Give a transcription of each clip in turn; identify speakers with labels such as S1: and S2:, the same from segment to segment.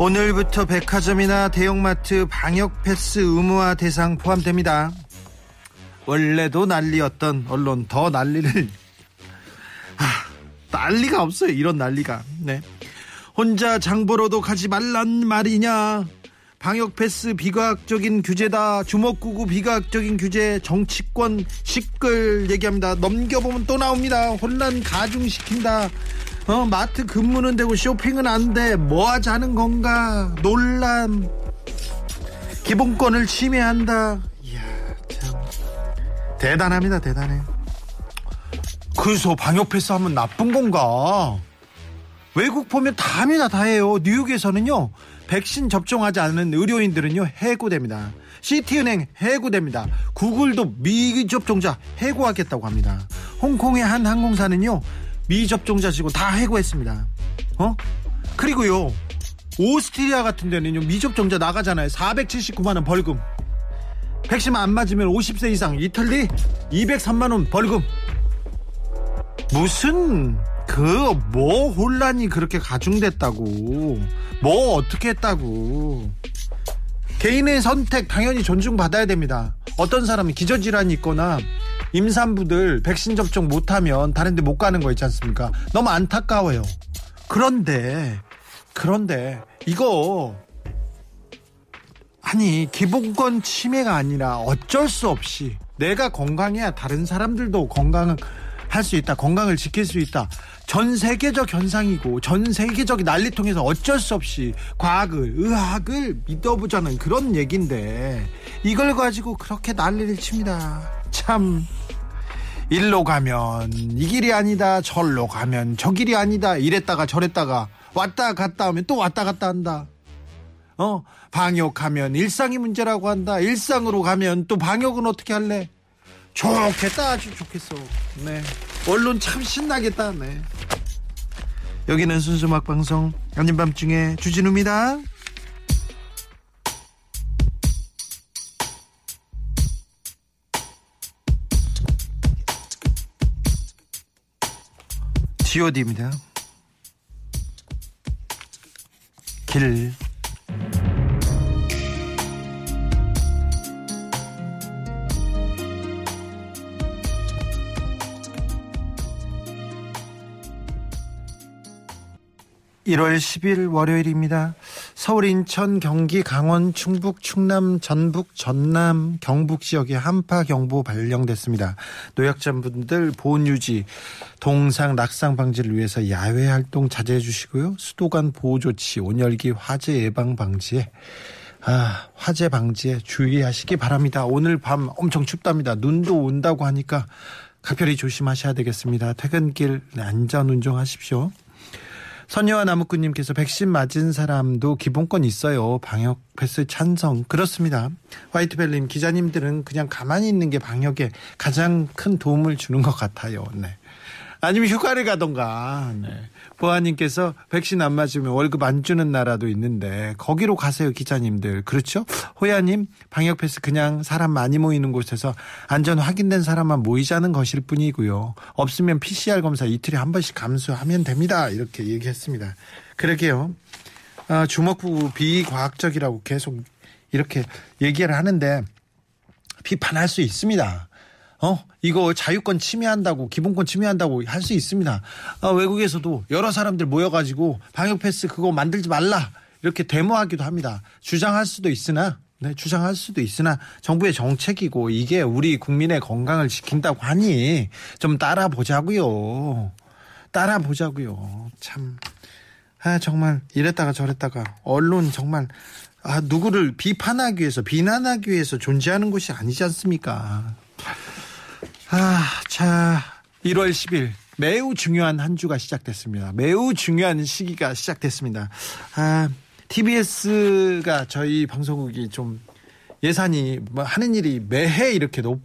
S1: 오늘부터 백화점이나 대형마트 방역 패스 의무화 대상 포함됩니다. 원래도 난리였던 언론 더 난리를 아, 난리가 없어요. 이런 난리가. 네. 혼자 장보러도 가지 말란 말이냐? 방역 패스 비과학적인 규제다. 주먹구구 비과학적인 규제. 정치권 시끌 얘기합니다. 넘겨보면 또 나옵니다. 혼란 가중시킨다. 어, 마트 근무는 되고 쇼핑은 안 돼. 뭐 하자는 건가? 논란. 기본권을 침해한다. 이야, 참. 대단합니다, 대단해. 그래서 방역 패스 하면 나쁜 건가? 외국 보면 다 합니다, 다 해요. 뉴욕에서는요, 백신 접종하지 않은 의료인들은요, 해고됩니다. 시티은행 해고됩니다. 구글도 미접종자 해고하겠다고 합니다. 홍콩의 한 항공사는요, 미접종자시고 다 해고했습니다. 어? 그리고요, 오스트리아 같은 데는요, 미접종자 나가잖아요. 479만 원 벌금. 백신 안 맞으면 50세 이상 이탈리 203만 원 벌금. 무슨, 그, 뭐 혼란이 그렇게 가중됐다고. 뭐 어떻게 했다고. 개인의 선택 당연히 존중받아야 됩니다. 어떤 사람은 기저질환이 있거나 임산부들 백신 접종 못하면 다른 데 못 가는 거 있지 않습니까? 너무 안타까워요. 그런데, 그런데, 이거, 아니, 기본권 침해가 아니라 어쩔 수 없이 내가 건강해야 다른 사람들도 건강할 수 있다. 건강을 지킬 수 있다. 전 세계적 현상이고 전 세계적 난리통해서 어쩔 수 없이 과학을 의학을 믿어보자는 그런 얘기인데 이걸 가지고 그렇게 난리를 칩니다. 참 일로 가면 이 길이 아니다 절로 가면 저 길이 아니다 이랬다가 저랬다가 왔다 갔다 하면 또 왔다 갔다 한다. 어 방역하면 일상이 문제라고 한다. 일상으로 가면 또 방역은 어떻게 할래? 좋겠다 아주 좋겠어. 네 언론 참 신나겠다. 네. 여기는 순수 음악 방송 아닌 밤중에 주진우입니다. G.O.D입니다. 길 1월 10일 월요일입니다. 서울, 인천, 경기, 강원, 충북, 충남, 전북, 전남, 경북 지역에 한파 경보 발령됐습니다. 노약자분들 보온 유지, 동상 낙상 방지를 위해서 야외 활동 자제해 주시고요. 수도관 보호 조치, 온열기 화재 예방 방지에 아, 화재 방지에 주의하시기 바랍니다. 오늘 밤 엄청 춥답니다. 눈도 온다고 하니까 각별히 조심하셔야 되겠습니다. 퇴근길 안전 운전하십시오. 선녀와 나무꾼님께서 백신 맞은 사람도 기본권 있어요. 방역 패스 찬성. 그렇습니다. 화이트벨님 기자님들은 그냥 가만히 있는 게 방역에 가장 큰 도움을 주는 것 같아요. 네. 아니면 휴가를 가던가. 네. 보아님께서 백신 안 맞으면 월급 안 주는 나라도 있는데 거기로 가세요 기자님들 그렇죠? 호야님 방역 패스 그냥 사람 많이 모이는 곳에서 안전 확인된 사람만 모이자는 것일 뿐이고요. 없으면 PCR 검사 이틀에 한 번씩 감수하면 됩니다. 이렇게 얘기했습니다. 그러게요. 아, 주먹구 비과학적이라고 계속 이렇게 얘기를 하는데 비판할 수 있습니다. 어, 이거 자유권 침해한다고, 기본권 침해한다고 할 수 있습니다. 어, 외국에서도 여러 사람들 모여가지고 방역 패스 그거 만들지 말라. 이렇게 데모하기도 합니다. 주장할 수도 있으나, 네, 주장할 수도 있으나 정부의 정책이고 이게 우리 국민의 건강을 지킨다고 하니 좀 따라 보자고요. 따라 보자고요. 참. 아, 정말 이랬다가 저랬다가 언론 정말 아, 누구를 비판하기 위해서 비난하기 위해서 존재하는 것이 아니지 않습니까? 아, 자, 1월 10일 매우 중요한 한 주가 시작됐습니다. 매우 중요한 시기가 시작됐습니다. 아, TBS가 저희 방송국이 좀 예산이 뭐 하는 일이 매해 이렇게 높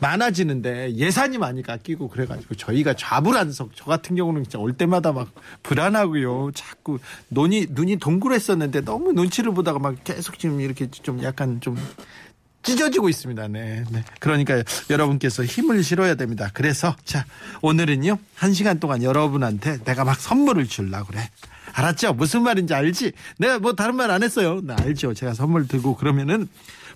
S1: 많아지는데 예산이 많이 깎이고 그래가지고 저희가 좌불안석 저 같은 경우는 진짜 올 때마다 막 불안하고요 자꾸 눈이 눈이 동그랬었는데 너무 눈치를 보다가 막 계속 지금 이렇게 좀 약간 좀 찢어지고 있습니다. 네. 네. 그러니까 여러분께서 힘을 실어야 됩니다. 그래서 자, 오늘은요. 한 시간 동안 여러분한테 내가 막 선물을 주려고 그래. 알았죠? 무슨 말인지 알지? 내가 뭐 다른 말 안 했어요. 나 알죠? 제가 선물 들고 그러면은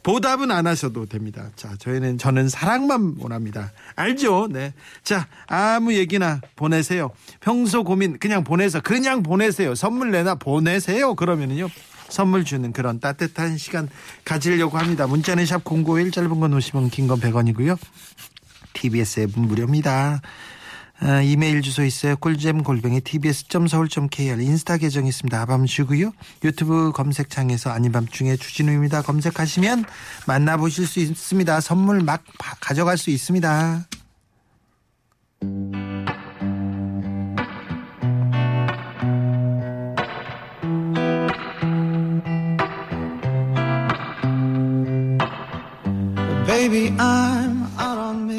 S1: 보답은 안 하셔도 됩니다. 자, 저희는 저는 사랑만 원합니다. 알죠? 네. 자, 아무 얘기나 보내세요. 평소 고민 그냥 보내서 그냥 보내세요. 선물 내나 보내세요. 그러면은요. 선물 주는 그런 따뜻한 시간 가지려고 합니다. 문자는 샵 091 짧은 건 50원 긴 건 100원이고요. TBS 앱은 무료입니다. 아, 이메일 주소 있어요. 꿀잼 골뱅이 tbs.서울.kr 인스타 계정 있습니다. 아밤주고요. 유튜브 검색창에서 아닌 밤중에 주진우입니다. 검색하시면 만나보실 수 있습니다. 선물 막 가져갈 수 있습니다.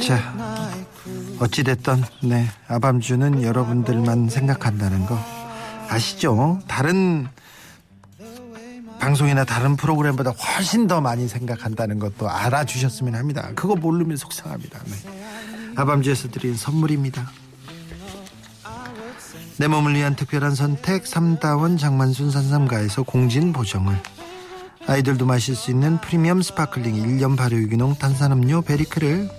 S1: 자, 어찌됐던, 네, 아밤주는 여러분들만 생각한다는 거 아시죠? 다른 방송이나 다른 프로그램보다 훨씬 더 많이 생각한다는 것도 알아주셨으면 합니다. 그거 모르면 속상합니다. 네. 아밤주에서 드린 선물입니다. 내 몸을 위한 특별한 선택 삼다원 장만순 산삼가에서 공진 보정을 아이들도 마실 수 있는 프리미엄 sparkling 1년 발효 유기농 탄산음료 베리크를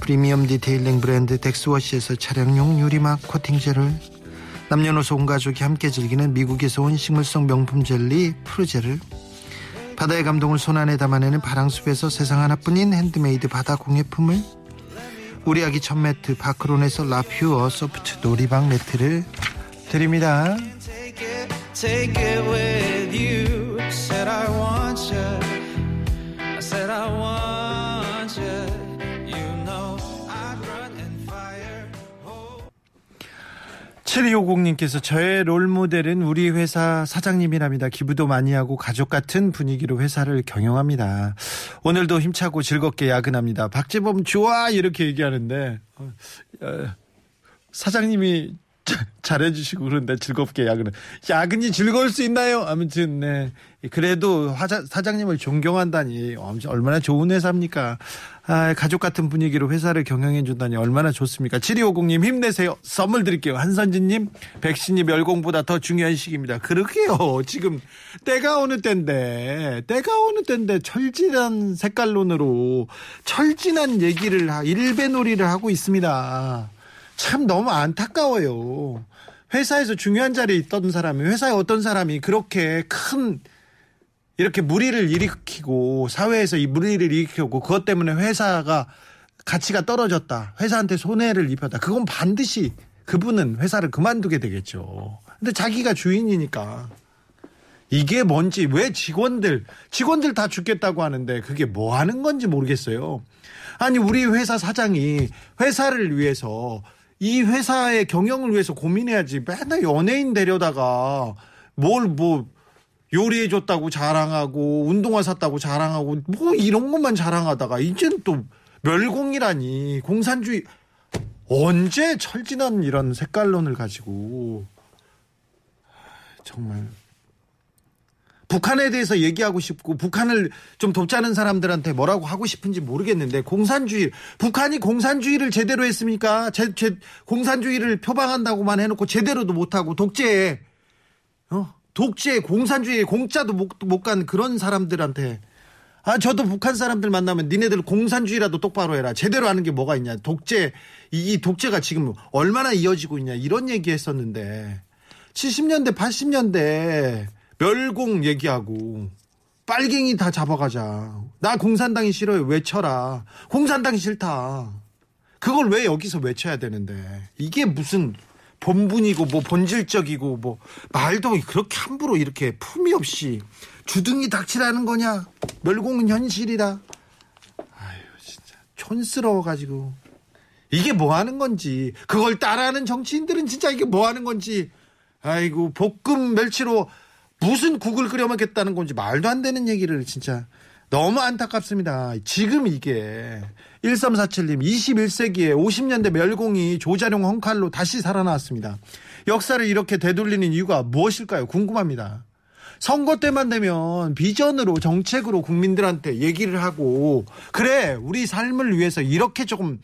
S1: 프리미엄 detailing 브랜드 덱스워시에서 차량용 유리막 코팅제를 남녀노소 온 가족이 함께 즐기는 미국에서 온 식물성 명품 젤리 프루제를 바다의 감동을 손안에 담아내는 바랑숲에서 세상 하나뿐인 핸드메이드 바다 공예품을 우리 아기 첫 매트 파크론에서 라퓨어 소프트 놀이방 매트를 드립니다. 7250님께서 저의 롤모델은 우리 회사 사장님이랍니다. 기부도 많이 하고 가족 같은 분위기로 회사를 경영합니다. 오늘도 힘차고 즐겁게 야근합니다. 박재범 좋아! 이렇게 얘기하는데, 어, 어, 사장님이 잘해주시고 그런데 즐겁게 야근을 야근이 즐거울 수 있나요? 아무튼 네 그래도 화자, 사장님을 존경한다니 얼마나 좋은 회사입니까? 아, 가족 같은 분위기로 회사를 경영해 준다니 얼마나 좋습니까? 7250님 힘내세요. 선물 드릴게요. 한선진님 백신이 멸공보다 더 중요한 시기입니다. 그러게요. 지금 때가 어느 때인데 때가 어느 때인데 철진한 색깔론으로 철진한 얘기를 일배놀이를 하고 있습니다. 참 너무 안타까워요. 회사에서 중요한 자리에 있던 사람이 회사에 어떤 사람이 그렇게 큰 이렇게 무리를 일으키고 사회에서 이 무리를 일으키고 그것 때문에 회사가 가치가 떨어졌다. 회사한테 손해를 입혔다. 그건 반드시 그분은 회사를 그만두게 되겠죠. 근데 자기가 주인이니까 이게 뭔지 왜 직원들 직원들 다 죽겠다고 하는데 그게 뭐 하는 건지 모르겠어요. 아니 우리 회사 사장이 회사를 위해서 이 회사의 경영을 위해서 고민해야지 맨날 연예인 데려다가 뭘 뭐 요리해 줬다고 자랑하고 운동화 샀다고 자랑하고 뭐 이런 것만 자랑하다가 이제는 또 멸공이라니. 공산주의. 언제 철진한 이런 색깔론을 가지고. 정말. 북한에 대해서 얘기하고 싶고 북한을 좀 돕자는 사람들한테 뭐라고 하고 싶은지 모르겠는데 공산주의. 북한이 공산주의를 제대로 했습니까? 제, 제 공산주의를 표방한다고만 해놓고 제대로도 못하고 독재 어 독재 공산주의 공짜도 못 간 그런 사람들한테 아 저도 북한 사람들 만나면 니네들 공산주의라도 똑바로 해라 제대로 하는 게 뭐가 있냐 독재 이 독재가 지금 얼마나 이어지고 있냐 이런 얘기했었는데 70년대 80년대 멸공 얘기하고 빨갱이 다 잡아가자. 나 공산당이 싫어요. 외쳐라. 공산당이 싫다. 그걸 왜 여기서 외쳐야 되는데. 이게 무슨 본분이고 뭐 본질적이고 뭐 말도 그렇게 함부로 이렇게 품위 없이 주둥이 닥치라는 거냐. 멸공은 현실이다. 아유 진짜. 촌스러워 가지고. 이게 뭐 하는 건지. 그걸 따라하는 정치인들은 진짜 이게 뭐 하는 건지. 아이고 볶음 멸치로 무슨 국을 끓여 먹겠다는 건지 말도 안 되는 얘기를 진짜 너무 안타깝습니다. 지금 이게 1347님 21세기에 50년대 멸공이 조자룡 헝칼로 다시 살아나왔습니다. 역사를 이렇게 되돌리는 이유가 무엇일까요? 궁금합니다. 선거 때만 되면 비전으로 정책으로 국민들한테 얘기를 하고 그래 우리 삶을 위해서 이렇게 조금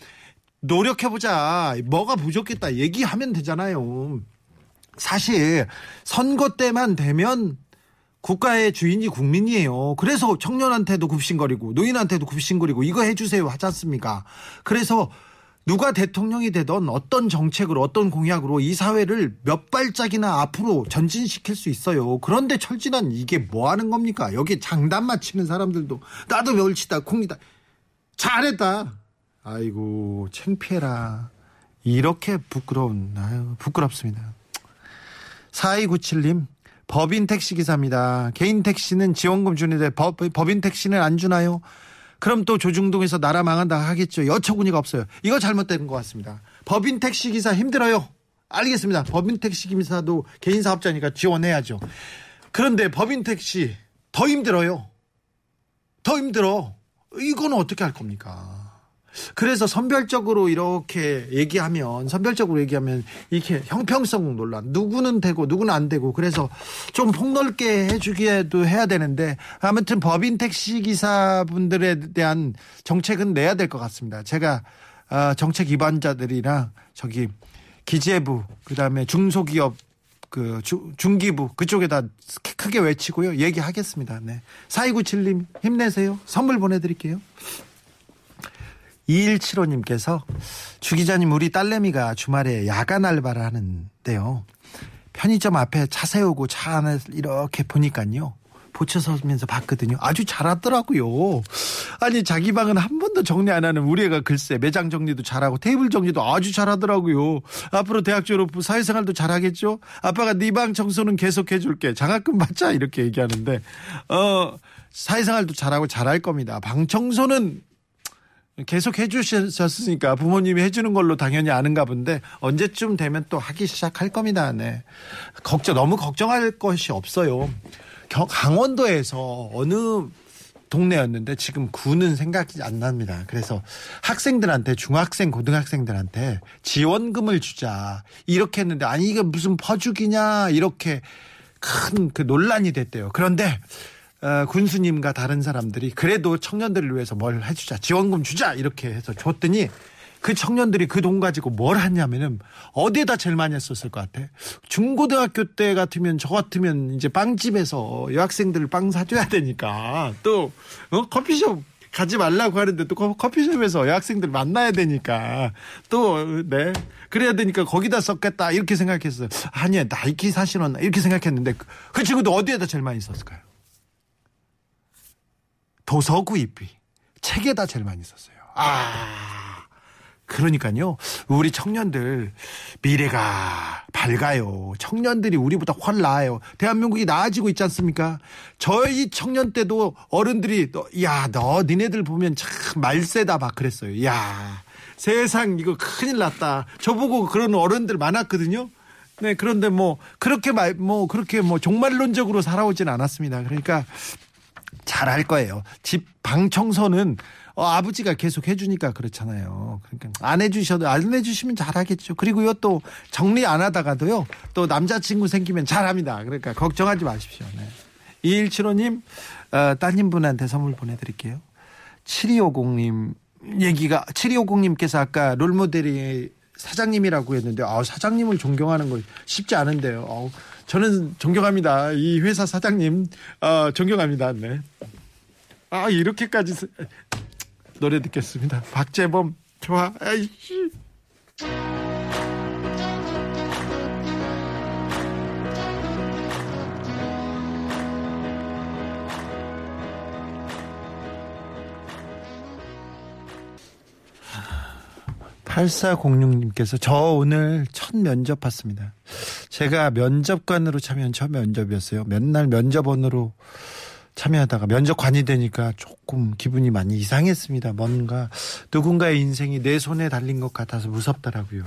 S1: 노력해보자 뭐가 부족했다 얘기하면 되잖아요 사실 선거 때만 되면 국가의 주인이 국민이에요. 그래서 청년한테도 굽신거리고 노인한테도 굽신거리고 이거 해주세요 하지 않습니까? 그래서 누가 대통령이 되던 어떤 정책으로 어떤 공약으로 이 사회를 몇 발짝이나 앞으로 전진시킬 수 있어요. 그런데 철진한 이게 뭐 하는 겁니까? 여기 장단 맞히는 사람들도 나도 멸치다 콩이다 잘했다. 아이고 창피해라. 이렇게 부끄러운 아유 부끄럽습니다. 4297님 법인 택시 기사입니다. 개인 택시는 지원금 주는데 법, 법인 택시는 안 주나요? 그럼 또 조중동에서 나라 망한다 하겠죠. 여처구니가 없어요. 이거 잘못된 것 같습니다. 법인 택시 기사 힘들어요. 알겠습니다. 법인 택시 기사도 개인 사업자니까 지원해야죠. 그런데 법인 택시 더 힘들어요. 더 힘들어. 이거는 어떻게 할 겁니까? 그래서 선별적으로 이렇게 얘기하면 선별적으로 얘기하면 이렇게 형평성 논란 누구는 되고 누구는 안 되고 그래서 좀 폭넓게 해주기에도 해야 되는데 아무튼 법인 택시 기사분들에 대한 정책은 내야 될 것 같습니다. 제가 아, 정책 위반자들이랑 저기 기재부 그다음에 중소기업 그 중기부 그쪽에다 크게 외치고요 얘기하겠습니다. 네. 4297님 힘내세요. 선물 보내드릴게요. 2175님께서 주 기자님 우리 딸내미가 주말에 야간 알바를 하는데요. 편의점 앞에 차 세우고 차 안에 이렇게 보니까요. 보쳐서면서 봤거든요. 아주 잘하더라고요. 아니 자기 방은 한 번도 정리 안 하는 우리 애가 글쎄 매장 정리도 잘하고 테이블 정리도 아주 잘하더라고요. 앞으로 대학 졸업 후 사회생활도 잘하겠죠. 아빠가 네 방 청소는 계속 해줄게. 장학금 받자 이렇게 얘기하는데 어 사회생활도 잘하고 잘할 겁니다. 방 청소는 계속 해주셨으니까 부모님이 해주는 걸로 당연히 아는가 본데 언제쯤 되면 또 하기 시작할 겁니다. 네. 걱정, 너무 걱정할 것이 없어요. 강원도에서 어느 동네였는데 지금 구는 생각이 안 납니다. 그래서 학생들한테 중학생 고등학생들한테 지원금을 주자 이렇게 했는데 아니 이게 무슨 퍼주기냐 이렇게 큰 그 논란이 됐대요. 그런데 어, 군수님과 다른 사람들이 그래도 청년들을 위해서 뭘 해주자 지원금 주자 이렇게 해서 줬더니 그 청년들이 그 돈 가지고 뭘 하냐면은 어디에다 제일 많이 썼을 것 같아? 중고등학교 때 같으면 저 같으면 이제 빵집에서 여학생들 빵 사줘야 되니까 또 어? 커피숍 가지 말라고 하는데 또 커피숍에서 여학생들 만나야 되니까 또 네 그래야 되니까 거기다 썼겠다 이렇게 생각했어요. 아니야 나이키 사실은 이렇게 생각했는데 그, 그 친구도 어디에다 제일 많이 썼을까요? 도서 구입비 책에다 제일 많이 썼어요. 아. 그러니까요. 우리 청년들 미래가 밝아요. 청년들이 우리보다 훨 나아요. 대한민국이 나아지고 있지 않습니까? 저희 청년 때도 어른들이 야, 너 니네들 보면 참 말세다 막 그랬어요. 야. 세상 이거 큰일 났다. 저보고 그런 어른들 많았거든요. 네, 그런데 뭐 그렇게 말 뭐 그렇게 뭐 종말론적으로 살아오진 않았습니다. 그러니까 잘할 거예요. 집 방 청소는 어, 아버지가 계속 해주니까 그렇잖아요. 그러니까 안 해주셔도 안 해주시면 잘하겠죠. 그리고요 또 정리 안 하다가도요 또 남자친구 생기면 잘합니다. 그러니까 걱정하지 마십시오. 네. 2175님 어, 따님 분한테 선물 보내드릴게요. 7250님 얘기가 7250님께서 아까 롤모델이 사장님이라고 했는데 아, 사장님을 존경하는 거 쉽지 않은데요. 어, 저는 존경합니다. 이 회사 사장님 어, 존경합니다. 네. 아 이렇게까지 노래 듣겠습니다. 박재범 좋아. 아이씨. 8406님께서 저 오늘 첫 면접 봤습니다. 제가 면접관으로 참여한 첫 면접이었어요. 맨날 면접원으로 참여하다가 면접관이 되니까 조금 기분이 많이 이상했습니다. 뭔가 누군가의 인생이 내 손에 달린 것 같아서 무섭더라고요.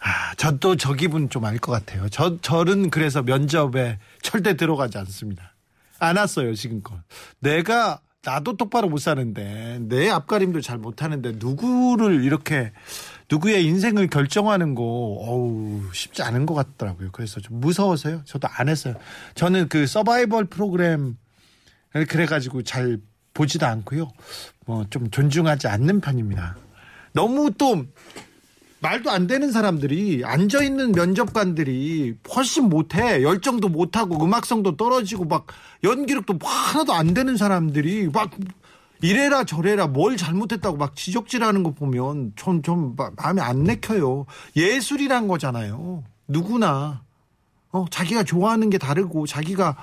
S1: 아, 저도 저 기분 좀 알 것 같아요. 저, 저는 그래서 면접에 절대 들어가지 않습니다. 안 왔어요, 지금껏. 내가, 나도 똑바로 못 사는데, 내 앞가림도 잘 못하는데, 누구를 이렇게, 누구의 인생을 결정하는 거, 어우, 쉽지 않은 것 같더라고요. 그래서 좀 무서워서요. 저도 안 했어요. 저는 그 서바이벌 프로그램, 그래가지고 잘 보지도 않고요. 뭐 좀 존중하지 않는 편입니다. 너무 또 말도 안 되는 사람들이 앉아 있는 면접관들이 훨씬 못해 열정도 못하고 음악성도 떨어지고 막 연기력도 하나도 안 되는 사람들이 막 이래라 저래라 뭘 잘못했다고 막 지적질하는 거 보면 전 좀 마음에 안 내켜요. 예술이란 거잖아요. 누구나 어 자기가 좋아하는 게 다르고 자기가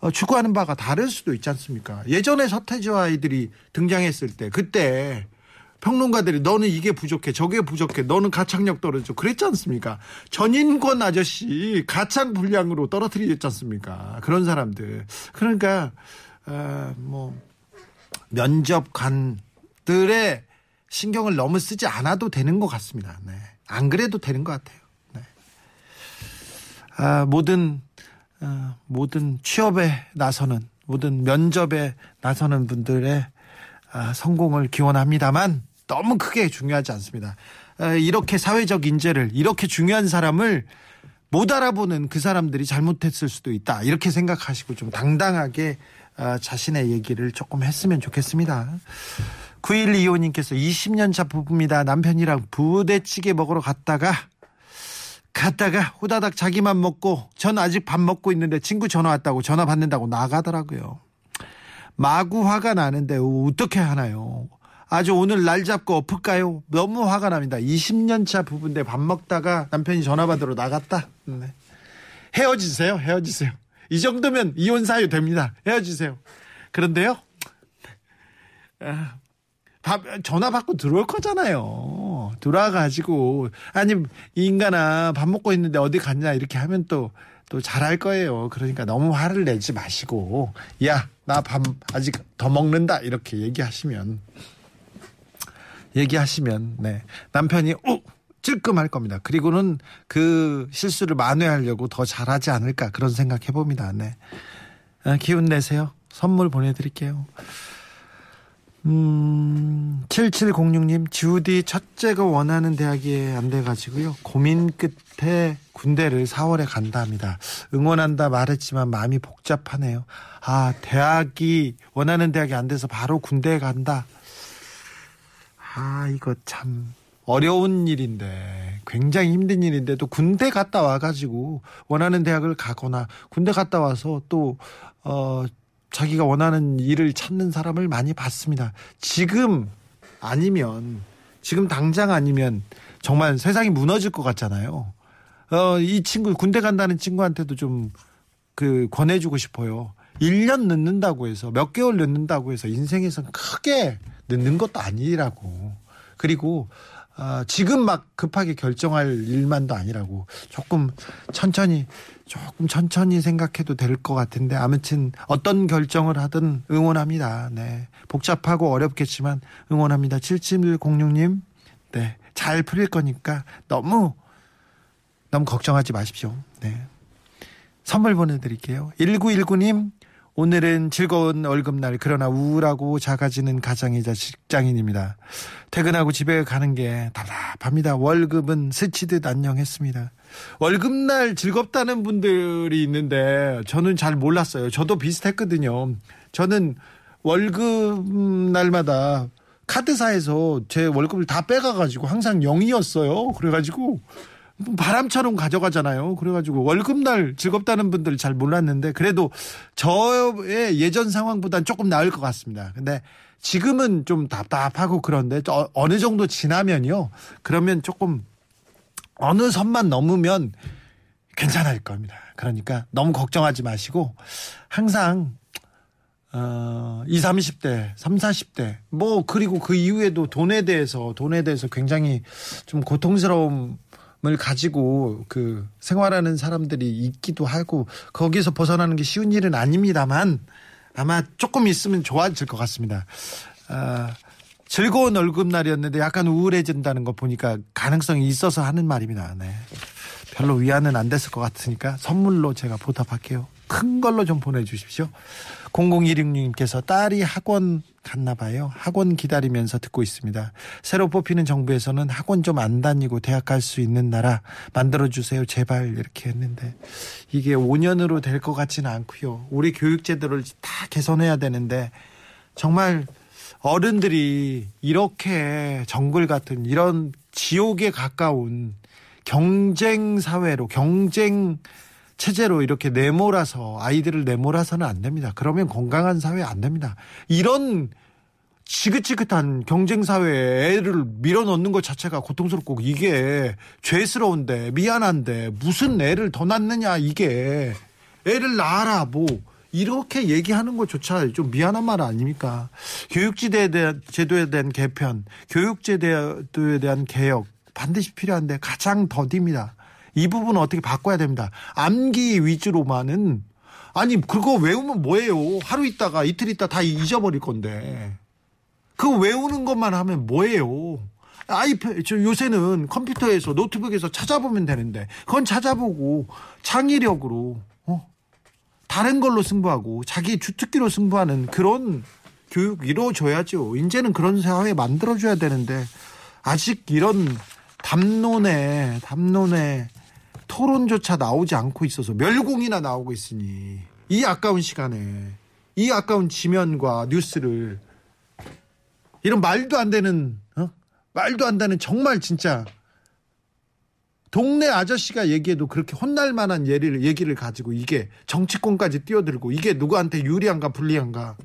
S1: 어, 추구하는 바가 다를 수도 있지 않습니까? 예전에 서태지와 아이들이 등장했을 때 그때 평론가들이 너는 이게 부족해 저게 부족해 너는 가창력 떨어져 그랬지 않습니까? 전인권 아저씨 가창 분량으로 떨어뜨리지 않습니까? 그런 사람들 그러니까 어, 뭐 면접관들의 신경을 너무 쓰지 않아도 되는 것 같습니다. 네. 안 그래도 되는 것 같아요. 네. 아, 모든 어, 모든 취업에 나서는 모든 면접에 나서는 분들의 아, 성공을 기원합니다만 너무 크게 중요하지 않습니다. 아, 이렇게 사회적 인재를 이렇게 중요한 사람을 못 알아보는 그 사람들이 잘못했을 수도 있다. 이렇게 생각하시고 좀 당당하게 아, 자신의 얘기를 조금 했으면 좋겠습니다. 9125님께서 20년 차 부부입니다. 남편이랑 부대찌개 먹으러 갔다가 갔다가 후다닥 자기만 먹고 전 아직 밥 먹고 있는데 친구 전화 왔다고 전화 받는다고 나가더라고요. 마구 화가 나는데 어떻게 하나요? 아주 오늘 날 잡고 엎을까요? 너무 화가 납니다. 20년 차 부부인데 밥 먹다가 남편이 전화 받으러 나갔다. 네. 헤어지세요. 헤어지세요. 이 정도면 이혼 사유 됩니다. 헤어지세요. 그런데요. 아, 밥, 전화 받고 들어올 거잖아요. 들어와가지고, 아니, 이 인간아, 밥 먹고 있는데 어디 갔냐, 이렇게 하면 또, 또 잘할 거예요. 그러니까 너무 화를 내지 마시고, 야, 나 밥 아직 더 먹는다, 이렇게 얘기하시면, 얘기하시면, 네. 남편이, 어! 찔끔할 겁니다. 그리고는 그 실수를 만회하려고 더 잘하지 않을까, 그런 생각 해봅니다. 네. 아, 기운 내세요. 선물 보내드릴게요. 음, 7706님, 주디 첫째가 원하는 대학이 안 돼가지고요. 고민 끝에 군대를 4월에 간다 합니다. 응원한다 말했지만 마음이 복잡하네요. 아, 대학이, 원하는 대학이 안 돼서 바로 군대에 간다. 아, 이거 참 어려운 일인데, 굉장히 힘든 일인데, 또 군대 갔다 와가지고 원하는 대학을 가거나 군대 갔다 와서 또, 어, 자기가 원하는 일을 찾는 사람을 많이 봤습니다. 지금 아니면 지금 당장 아니면 정말 세상이 무너질 것 같잖아요. 어, 이 친구 군대 간다는 친구한테도 좀 그 권해주고 싶어요. 1년 늦는다고 해서 몇 개월 늦는다고 해서 인생에서 크게 늦는 것도 아니라고. 그리고 어, 지금 막 급하게 결정할 일만도 아니라고 조금 천천히 조금 천천히 생각해도 될 것 같은데 아무튼 어떤 결정을 하든 응원합니다. 네. 복잡하고 어렵겠지만 응원합니다. 7706님. 네. 잘 풀릴 거니까 너무 너무 걱정하지 마십시오. 네. 선물 보내 드릴게요. 1919님, 오늘은 즐거운 월급날 그러나 우울하고 작아지는 가장이자 직장인입니다. 퇴근하고 집에 가는 게 답답합니다. 월급은 스치듯 안녕했습니다. 월급날 즐겁다는 분들이 있는데 저는 잘 몰랐어요. 저도 비슷했거든요. 저는 월급날마다 카드사에서 제 월급을 다 빼가가지고 항상 0이었어요. 그래가지고 바람처럼 가져가잖아요. 그래가지고 월급날 즐겁다는 분들 잘 몰랐는데 그래도 저의 예전 상황보단 조금 나을 것 같습니다. 근데 지금은 좀 답답하고 그런데 어느 정도 지나면요. 그러면 조금 어느 선만 넘으면 괜찮을 겁니다. 그러니까 너무 걱정하지 마시고 항상 어, 20, 30대, 30, 40대, 뭐, 그리고 그 이후에도 돈에 대해서, 돈에 대해서 굉장히 좀 고통스러움 을 가지고 그 생활하는 사람들이 있기도 하고 거기서 벗어나는 게 쉬운 일은 아닙니다만 아마 조금 있으면 좋아질 것 같습니다. 아, 즐거운 월급날이었는데 약간 우울해진다는 거 보니까 가능성이 있어서 하는 말입니다. 네. 별로 위안은 안 됐을 것 같으니까 선물로 제가 보답할게요. 큰 걸로 좀 보내주십시오. 0016님께서 딸이 학원 갔나 봐요. 학원 기다리면서 듣고 있습니다. 새로 뽑히는 정부에서는 학원 좀 안 다니고 대학 갈 수 있는 나라 만들어주세요. 제발 이렇게 했는데 이게 5년으로 될 것 같지는 않고요. 우리 교육제도를 다 개선해야 되는데 정말 어른들이 이렇게 정글 같은 이런 지옥에 가까운 경쟁 사회로 경쟁 체제로 이렇게 내몰아서 아이들을 내몰아서는 안 됩니다. 그러면 건강한 사회 안 됩니다. 이런 지긋지긋한 경쟁 사회에 애를 밀어넣는 것 자체가 고통스럽고 이게 죄스러운데 미안한데 무슨 애를 더 낳느냐 이게 애를 낳아라 뭐 이렇게 얘기하는 것조차 좀 미안한 말 아닙니까? 교육지대에 대한 제도에 대한 개편, 교육제도에 대한 개혁 반드시 필요한데 가장 더딥니다. 이 부분은 어떻게 바꿔야 됩니다. 암기 위주로만은 아니 그거 외우면 뭐예요? 하루 있다가 이틀 있다 다 잊어버릴 건데 그거 외우는 것만 하면 뭐예요? 아이패 저 요새는 컴퓨터에서 노트북에서 찾아보면 되는데 그건 찾아보고 창의력으로 어? 다른 걸로 승부하고 자기 주특기로 승부하는 그런 교육 이루어줘야죠. 이제는 그런 사회 만들어줘야 되는데 아직 이런 담론에 담론에 토론조차 나오지 않고 있어서 멸공이나 나오고 있으니 이 아까운 시간에 이 아까운 지면과 뉴스를 이런 말도 안 되는 어? 말도 안 되는 정말 진짜 동네 아저씨가 얘기해도 그렇게 혼날 만한 예를 얘기를 가지고 이게 정치권까지 뛰어들고 이게 누구한테 유리한가 불리한가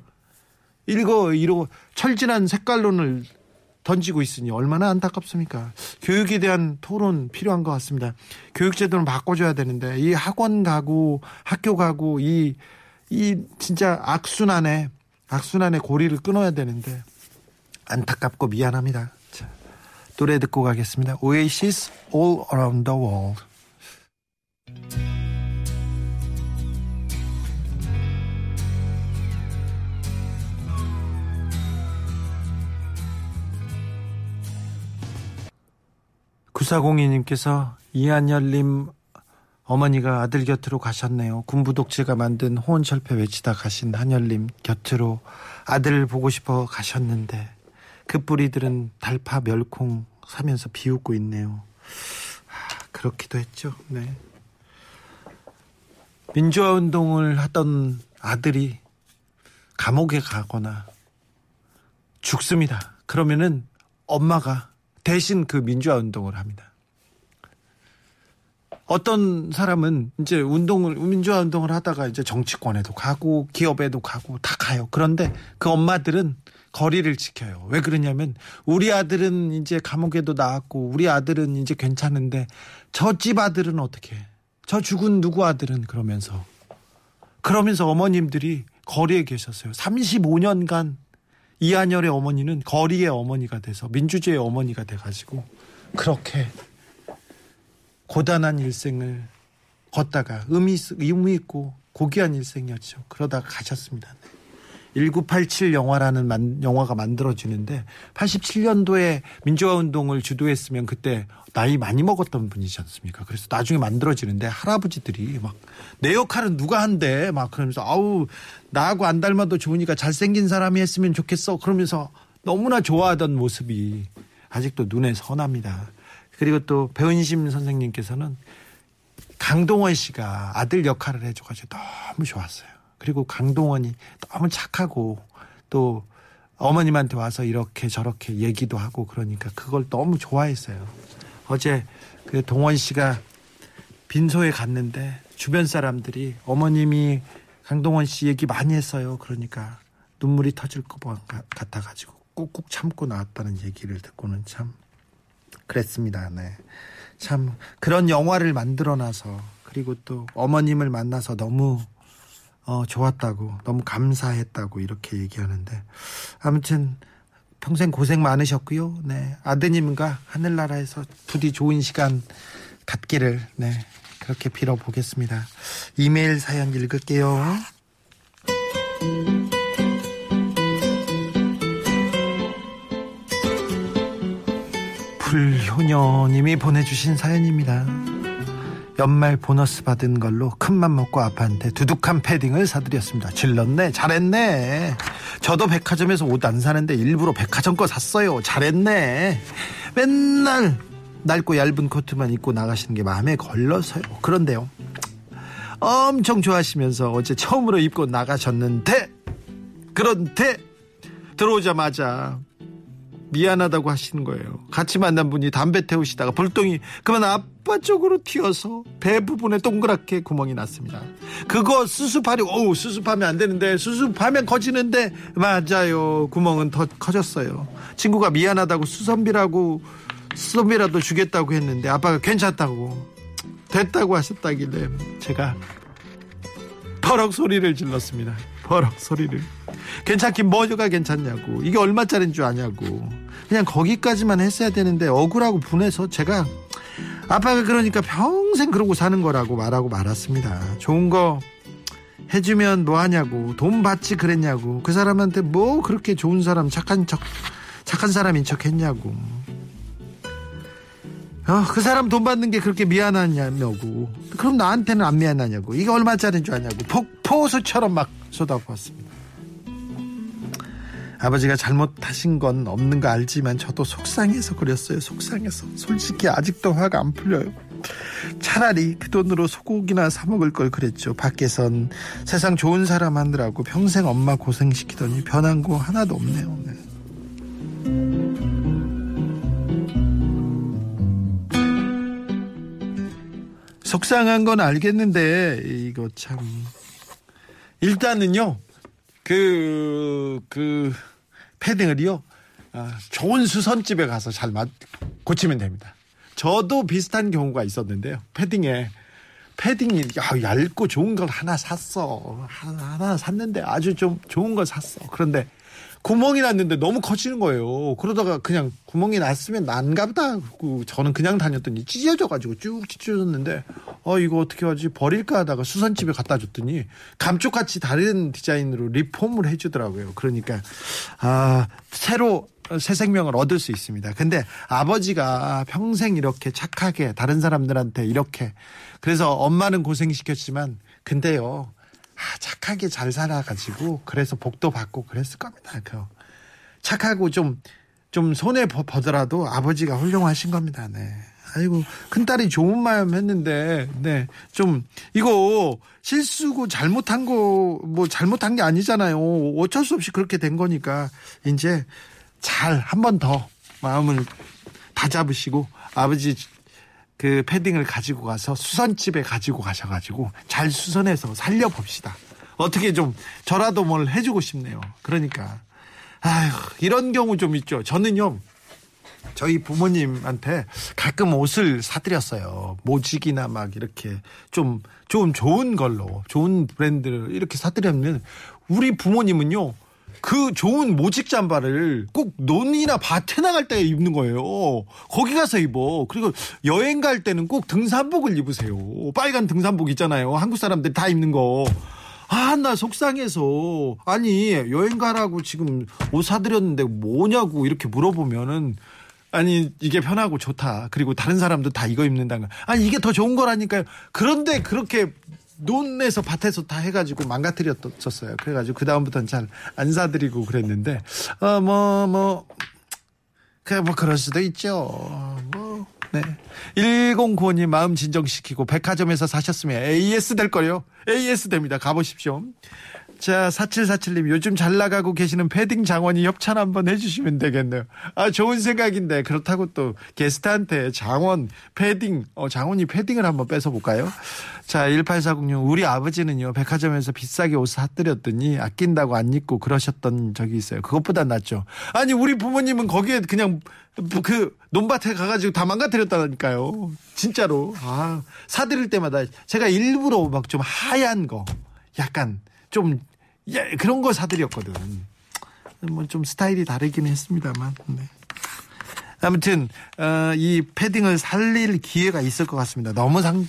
S1: 이거 이러고 철진한 색깔론을 던지고 있으니 얼마나 안타깝습니까? 교육에 대한 토론 필요한 것 같습니다. 교육제도는 바꿔줘야 되는데 이 학원 가고 학교 가고 이 이 진짜 악순환에 악순환의 고리를 끊어야 되는데 안타깝고 미안합니다. 자, 노래 듣고 가겠습니다. Oasis All Around the World. 구사공이님께서 이한열님 어머니가 아들 곁으로 가셨네요. 군부독재가 만든 호언철폐 외치다 가신 한열님 곁으로 아들을 보고 싶어 가셨는데 그 뿌리들은 달파 멸콩 사면서 비웃고 있네요. 아, 그렇기도 했죠. 네. 민주화 운동을 하던 아들이 감옥에 가거나 죽습니다. 그러면은 엄마가 대신 그 민주화 운동을 합니다. 어떤 사람은 이제 운동을 민주화 운동을 하다가 이제 정치권에도 가고 기업에도 가고 다 가요. 그런데 그 엄마들은 거리를 지켜요. 왜 그러냐면 우리 아들은 이제 감옥에도 나왔고 우리 아들은 이제 괜찮은데 저 집 아들은 어떻게? 저 죽은 누구 아들은 그러면서 그러면서 어머님들이 거리에 계셨어요. 35년간 이한열의 어머니는 거리의 어머니가 돼서 민주주의의 어머니가 돼가지고 그렇게 고단한 일생을 걷다가 의미, 의미 있고 고귀한 일생이었죠. 그러다가 가셨습니다. 1987 영화라는 만, 영화가 만들어지는데 87년도에 민주화 운동을 주도했으면 그때 나이 많이 먹었던 분이지 않습니까? 그래서 나중에 만들어지는데 할아버지들이 막 내 역할은 누가 한대 막 그러면서 아우 나하고 안 닮아도 좋으니까 잘생긴 사람이 했으면 좋겠어 그러면서 너무나 좋아하던 모습이 아직도 눈에 선합니다. 그리고 또 배은심 선생님께서는 강동원 씨가 아들 역할을 해줘가지고 너무 좋았어요. 그리고 강동원이 너무 착하고 또 어머님한테 와서 이렇게 저렇게 얘기도 하고 그러니까 그걸 너무 좋아했어요. 어제 그 동원 씨가 빈소에 갔는데 주변 사람들이 어머님이 강동원 씨 얘기 많이 했어요. 그러니까 눈물이 터질 것 같아가지고 꾹꾹 참고 나왔다는 얘기를 듣고는 참 그랬습니다. 네. 참 그런 영화를 만들어놔서 그리고 또 어머님을 만나서 너무 어, 좋았다고 너무 감사했다고 이렇게 얘기하는데 아무튼 평생 고생 많으셨고요. 네 아드님과 하늘나라에서 부디 좋은 시간 갖기를 네 그렇게 빌어 보겠습니다. 이메일 사연 읽을게요. 불효녀님이 보내주신 사연입니다. 연말 보너스 받은 걸로 큰맘 먹고 아빠한테 두둑한 패딩을 사드렸습니다. 질렀네, 잘했네. 저도 백화점에서 옷 안 사는데 일부러 백화점 거 샀어요. 잘했네. 맨날 낡고 얇은 코트만 입고 나가시는 게 마음에 걸러서요. 그런데요. 엄청 좋아하시면서 어제 처음으로 입고 나가셨는데, 그런데 들어오자마자 미안하다고 하시는 거예요. 같이 만난 분이 담배 태우시다가 불똥이 그만 아빠 쪽으로 튀어서 배 부분에 동그랗게 구멍이 났습니다. 그거 수습하려, 어우, 수습하면 안 되는데, 수습하면 커지는데, 맞아요. 구멍은 더 커졌어요. 친구가 미안하다고 수선비라고, 수선비라도 주겠다고 했는데, 아빠가 괜찮다고, 됐다고 하셨다길래, 제가 버럭 소리를 질렀습니다. 버럭 소리를. 괜찮긴 뭐가 괜찮냐고. 이게 얼마짜리인 줄 아냐고. 그냥 거기까지만 했어야 되는데 억울하고 분해서 제가 아빠가 그러니까 평생 그러고 사는 거라고 말하고 말았습니다. 좋은 거 해주면 뭐 하냐고. 돈 받지 그랬냐고. 그 사람한테 뭐 그렇게 좋은 사람, 착한 척, 착한 사람인 척 했냐고. 어, 그 사람 돈 받는 게 그렇게 미안하냐고. 그럼 나한테는 안 미안하냐고. 이게 얼마짜리인 줄 아냐고. 폭포수처럼 막 쏟아부었습니다. 아버지가 잘못하신 건 없는 거 알지만 저도 속상해서 그랬어요. 속상해서. 솔직히 아직도 화가 안 풀려요. 차라리 그 돈으로 소고기나 사 먹을 걸 그랬죠. 밖에선 세상 좋은 사람 하느라고 평생 엄마 고생시키더니 변한 거 하나도 없네요. 네. 속상한 건 알겠는데 이거 참 일단은요 그, 그, 패딩을요, 아, 좋은 수선집에 가서 잘 맞, 고치면 됩니다. 저도 비슷한 경우가 있었는데요. 패딩에, 패딩이 야, 얇고 좋은 걸 하나 샀어. 하나, 하나 샀는데 아주 좀 좋은 걸 샀어. 그런데 구멍이 났는데 너무 커지는 거예요. 그러다가 그냥 구멍이 났으면 난가보다. 저는 그냥 다녔더니 찢어져가지고 쭉 찢어졌는데, 어, 이거 어떻게 하지? 버릴까 하다가 수선집에 갖다 줬더니 감쪽같이 다른 디자인으로 리폼을 해주더라고요. 그러니까, 아, 새로 새 생명을 얻을 수 있습니다. 근데 아버지가 평생 이렇게 착하게 다른 사람들한테 이렇게 그래서 엄마는 고생시켰지만 근데요. 아, 착하게 잘 살아가지고 그래서 복도 받고 그랬을 겁니다. 그 착하고 좀 좀 손해 보더라도 아버지가 훌륭하신 겁니다. 네. 아이고 큰 딸이 좋은 마음 했는데 네좀 이거 실수고 잘못한 거 뭐 잘못한 게 아니잖아요. 어쩔 수 없이 그렇게 된 거니까 이제 잘 한 번 더 마음을 다 잡으시고 아버지 그 패딩을 가지고 가서 수선집에 가지고 가셔가지고 잘 수선해서 살려봅시다. 어떻게 좀 저라도 뭘 해주고 싶네요. 그러니까 아휴 이런 경우 좀 있죠. 저는요 저희 부모님한테 가끔 옷을 사드렸어요. 모직이나 막 이렇게 좀, 좀 좋은 걸로, 좋은 브랜드를 이렇게 사드렸면 우리 부모님은요, 그 좋은 모직 잠바를 꼭 논이나 밭에 나갈 때 입는 거예요. 거기 가서 입어. 그리고 여행 갈 때는 꼭 등산복을 입으세요. 빨간 등산복 있잖아요. 한국 사람들 다 입는 거. 아, 나 속상해서. 아니, 여행 가라고 지금 옷 사드렸는데 뭐냐고 이렇게 물어보면은 아니 이게 편하고 좋다. 그리고 다른 사람도 다 이거 입는다는 거. 아니 이게 더 좋은 거라니까요. 그런데 그렇게 논에서 밭에서 다 해가지고 망가뜨렸었어요. 그래가지고 그 다음부터는 잘 안 사드리고 그랬는데 어뭐뭐 뭐, 그뭐 뭐 그럴 수도 있죠. 뭐 네. 1095님 마음 진정시키고 백화점에서 사셨으면 AS 될 거요. AS 됩니다. 가보십시오. 자, 4747님, 요즘 잘 나가고 계시는 패딩 장원이 협찬 한번 해주시면 되겠네요. 아, 좋은 생각인데, 그렇다고 또 게스트한테 장원, 패딩, 어, 장원이 패딩을 한번 뺏어볼까요? 자, 18406, 우리 아버지는요, 백화점에서 비싸게 옷 사드렸더니 아낀다고 안 입고 그러셨던 적이 있어요. 그것보다 낫죠. 아니, 우리 부모님은 거기에 그냥 그 논밭에 가가지고 다 망가뜨렸다니까요. 진짜로. 아, 사드릴 때마다 제가 일부러 막 좀 하얀 거, 약간 좀 예, 그런 거 사드렸거든. 뭐 좀 스타일이 다르긴 했습니다만. 네. 아무튼 어, 이 패딩을 살릴 기회가 있을 것 같습니다. 너무 상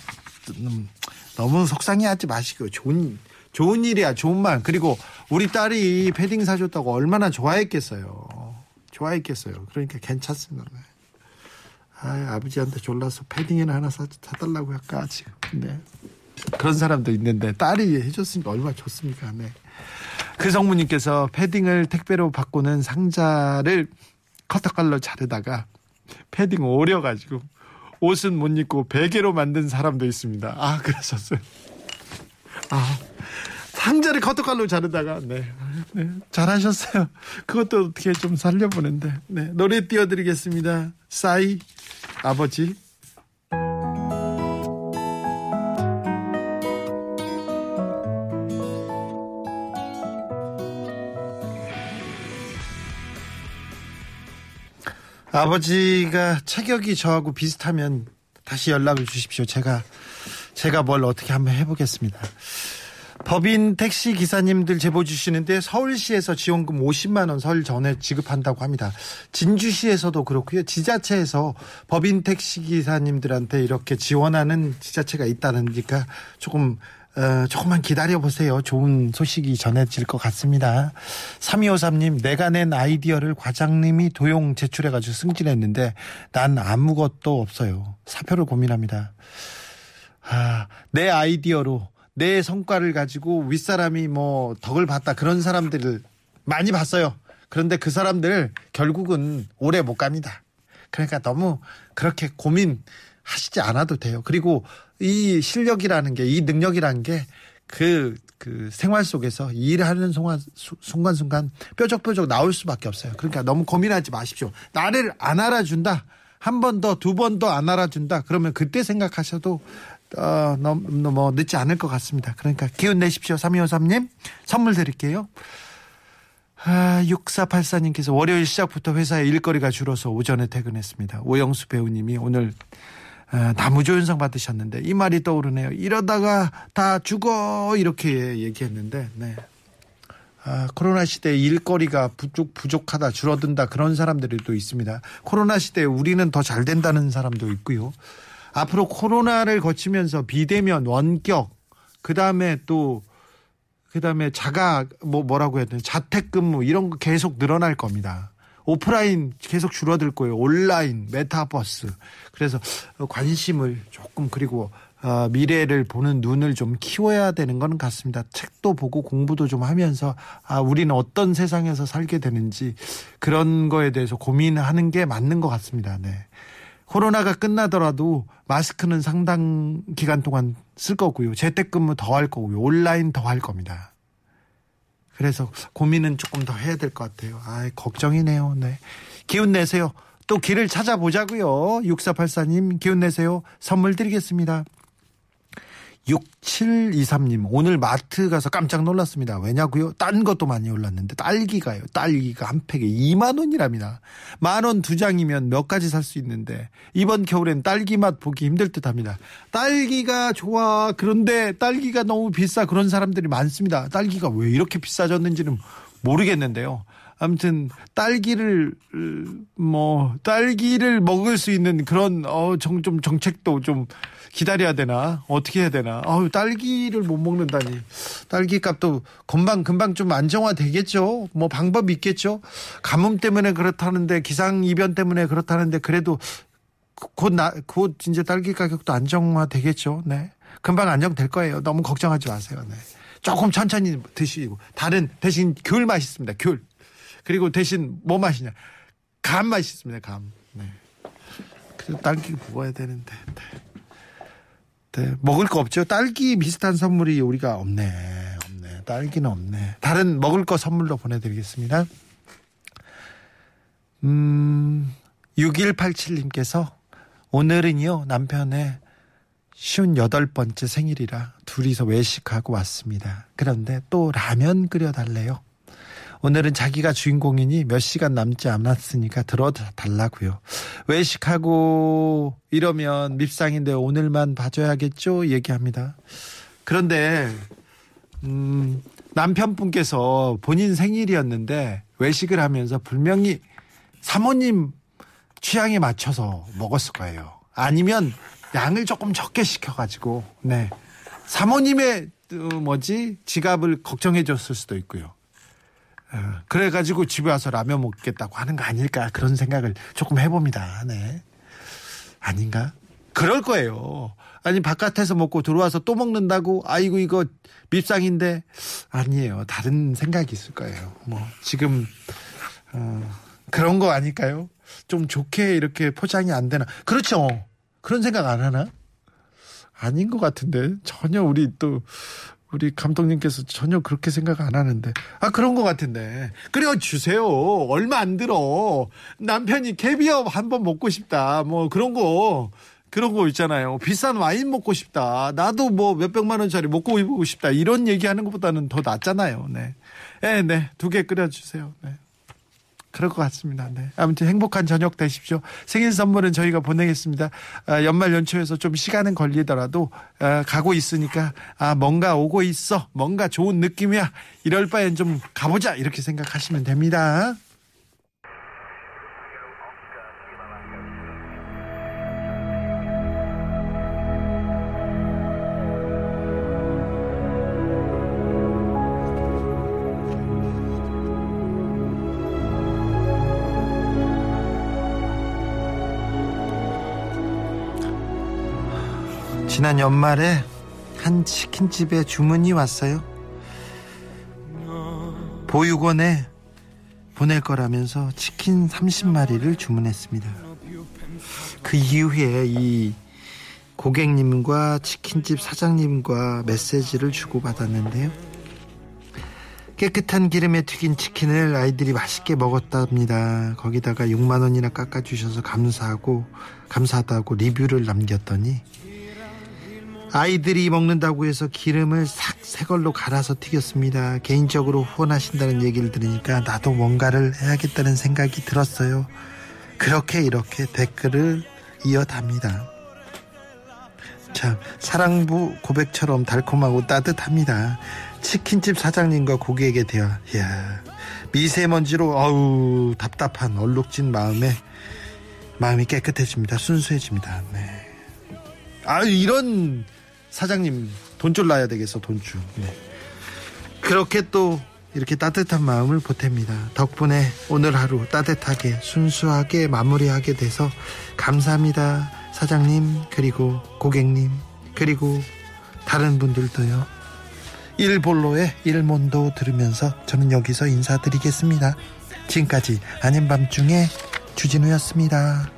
S1: 음, 너무 속상해하지 마시고 좋은 좋은 일이야 좋은 말 그리고 우리 딸이 패딩 사줬다고 얼마나 좋아했겠어요. 좋아했겠어요. 그러니까 괜찮습니다. 네. 아, 아버지한테 졸라서 패딩이나 하나 사, 사달라고 할까 지금. 네. 그런 사람도 있는데 딸이 해줬으니까 얼마나 좋습니까. 네. 그 성모님께서 패딩을 택배로 바꾸는 상자를 커터칼로 자르다가 패딩 오려가지고 옷은 못 입고 베개로 만든 사람도 있습니다. 아 그러셨어요. 아 상자를 커터칼로 자르다가 네, 네 잘하셨어요. 그것도 어떻게 좀 살려보는데 네 노래 띄워드리겠습니다. 싸이 아버지. 아버지가 체격이 저하고 비슷하면 다시 연락을 주십시오. 제가 제가 뭘 어떻게 한번 해보겠습니다. 법인 택시 기사님들 제보 주시는데 서울시에서 지원금 50만 원 설 전에 지급한다고 합니다. 진주시에서도 그렇고요. 지자체에서 법인 택시 기사님들한테 이렇게 지원하는 지자체가 있다니까 조금 어, 조금만 기다려 보세요. 좋은 소식이 전해질 것 같습니다. 3253님, 내가 낸 아이디어를 과장님이 도용 제출해가지고 승진했는데 난 아무것도 없어요. 사표를 고민합니다. 아, 내 아이디어로 내 성과를 가지고 윗사람이 뭐 덕을 봤다 그런 사람들을 많이 봤어요. 그런데 그 사람들 결국은 오래 못 갑니다. 그러니까 너무 그렇게 고민하시지 않아도 돼요. 그리고 이 실력이라는 게, 이 능력이라는 게, 그, 그 생활 속에서 일하는 순간, 순간순간 뾰족뾰족 나올 수밖에 없어요. 그러니까 너무 고민하지 마십시오. 나를 안 알아준다. 한 번 더, 두 번 더 안 알아준다. 그러면 그때 생각하셔도, 어, 너무, 뭐, 늦지 않을 것 같습니다. 그러니까 기운 내십시오. 3253님. 선물 드릴게요. 아, 6484님께서 월요일 시작부터 회사에 일거리가 줄어서 오전에 퇴근했습니다. 오영수 배우님이 오늘 나무조연상 받으셨는데 이 말이 떠오르네요. 이러다가 다 죽어 이렇게 얘기했는데 네. 아, 코로나 시대에 일거리가 부족 부족하다 줄어든다 그런 사람들이 또 있습니다. 코로나 시대에 우리는 더 잘 된다는 사람도 있고요. 앞으로 코로나를 거치면서 비대면 원격 그 다음에 또 그다음에 자가 뭐 뭐라고 해야 되나 자택근무 이런 거 계속 늘어날 겁니다. 오프라인 계속 줄어들 거예요. 온라인, 메타버스. 그래서 관심을 조금 그리고 어, 미래를 보는 눈을 좀 키워야 되는 건 같습니다. 책도 보고 공부도 좀 하면서 아 우리는 어떤 세상에서 살게 되는지 그런 거에 대해서 고민하는 게 맞는 것 같습니다. 네. 코로나가 끝나더라도 마스크는 상당 기간 동안 쓸 거고요. 재택근무 더 할 거고요. 온라인 더 할 겁니다. 그래서 고민은 조금 더 해야 될 것 같아요. 아, 걱정이네요. 네. 기운 내세요. 또 길을 찾아보자고요. 6484님 기운 내세요. 선물 드리겠습니다. 6723님, 오늘 마트 가서 깜짝 놀랐습니다. 왜냐고요? 딴 것도 많이 올랐는데, 딸기가요. 딸기가 한 팩에 2만 원이랍니다. 만 원 두 장이면 몇 가지 살 수 있는데, 이번 겨울엔 딸기 맛 보기 힘들 듯 합니다. 딸기가 좋아. 그런데 딸기가 너무 비싸. 그런 사람들이 많습니다. 딸기가 왜 이렇게 비싸졌는지는 모르겠는데요. 아무튼 딸기를 뭐 딸기를 먹을 수 있는 그런 어좀 정책도 좀 기다려야 되나? 어떻게 해야 되나? 어 딸기를 못 먹는다니. 딸기 값도 금방 금방 좀 안정화 되겠죠? 뭐 방법이 있겠죠? 가뭄 때문에 그렇다는데 기상 이변 때문에 그렇다는데 그래도 곧나곧 이제 딸기 가격도 안정화 되겠죠? 네. 금방 안정될 거예요. 너무 걱정하지 마세요. 네. 조금 천천히 드시고. 다른 대신 귤 맛있습니다. 귤 그리고 대신 뭐 맛이냐 감 맛있습니다 감 네. 그래서 딸기 먹어야 되는데 네. 네, 먹을 거 없죠. 딸기 비슷한 선물이 우리가 없네. 없네. 딸기는 없네. 다른 먹을 거 선물로 보내드리겠습니다. 음, 6187님께서 오늘은요, 남편의 58번째 생일이라 둘이서 외식하고 왔습니다. 그런데 또 라면 끓여달래요. 오늘은 자기가 주인공이니 몇 시간 남지 않았으니까 들어달라고요. 외식하고 이러면 밉상인데 오늘만 봐줘야겠죠? 얘기합니다. 그런데 음, 남편분께서 본인 생일이었는데 외식을 하면서 분명히 사모님 취향에 맞춰서 먹었을 거예요. 아니면 양을 조금 적게 시켜가지고 네 사모님의 어, 뭐지 지갑을 걱정해 줬을 수도 있고요. 어, 그래가지고 집에 와서 라면 먹겠다고 하는 거 아닐까 그런 생각을 조금 해봅니다. 네. 아닌가? 그럴 거예요. 아니 바깥에서 먹고 들어와서 또 먹는다고 아이고 이거 밉상인데 아니에요. 다른 생각이 있을 거예요. 뭐 지금 어, 그런 거 아닐까요? 좀 좋게 이렇게 포장이 안 되나? 그렇죠. 그런 생각 안 하나? 아닌 것 같은데 전혀 우리 또 우리 감독님께서 전혀 그렇게 생각 안 하는데. 아 그런 것 같은데. 그래 주세요. 얼마 안 들어. 남편이 캐비어 한 번 먹고 싶다. 뭐 그런 거 그런 거 있잖아요. 비싼 와인 먹고 싶다. 나도 뭐 몇백만 원짜리 먹고 입고 싶다. 이런 얘기하는 것보다는 더 낫잖아요. 네네두 개 끓여주세요. 네. 그럴 것 같습니다. 네. 아무튼 행복한 저녁 되십시오. 생일 선물은 저희가 보내겠습니다. 아, 연말 연초에서 좀 시간은 걸리더라도 아, 가고 있으니까 아 뭔가 오고 있어. 뭔가 좋은 느낌이야. 이럴 바엔 좀 가보자. 이렇게 생각하시면 됩니다. 지난 연말에 한 치킨집에 주문이 왔어요. 보육원에 보낼 거라면서 치킨 30마리를 주문했습니다. 그 이후에 이 고객님과 치킨집 사장님과 메시지를 주고받았는데요. 깨끗한 기름에 튀긴 치킨을 아이들이 맛있게 먹었답니다. 거기다가 6만 원이나 깎아주셔서 감사하고 감사하다고 리뷰를 남겼더니 아이들이 먹는다고 해서 기름을 싹 새걸로 갈아서 튀겼습니다. 개인적으로 후원하신다는 얘기를 들으니까 나도 뭔가를 해야겠다는 생각이 들었어요. 그렇게 이렇게 댓글을 이어답니다. 참 사랑부 고백처럼 달콤하고 따뜻합니다. 치킨집 사장님과 고객에 대한 이야, 미세먼지로 어우 답답한 얼룩진 마음에 마음이 깨끗해집니다. 순수해집니다. 네. 아 이런 사장님 돈줄 놔야 되겠어 돈줄. 네. 그렇게 또 이렇게 따뜻한 마음을 보탭니다. 덕분에 오늘 하루 따뜻하게 순수하게 마무리하게 돼서 감사합니다. 사장님 그리고 고객님 그리고 다른 분들도요. 일볼로의 일몬도 들으면서 저는 여기서 인사드리겠습니다. 지금까지 아닌 밤중에 주진우였습니다.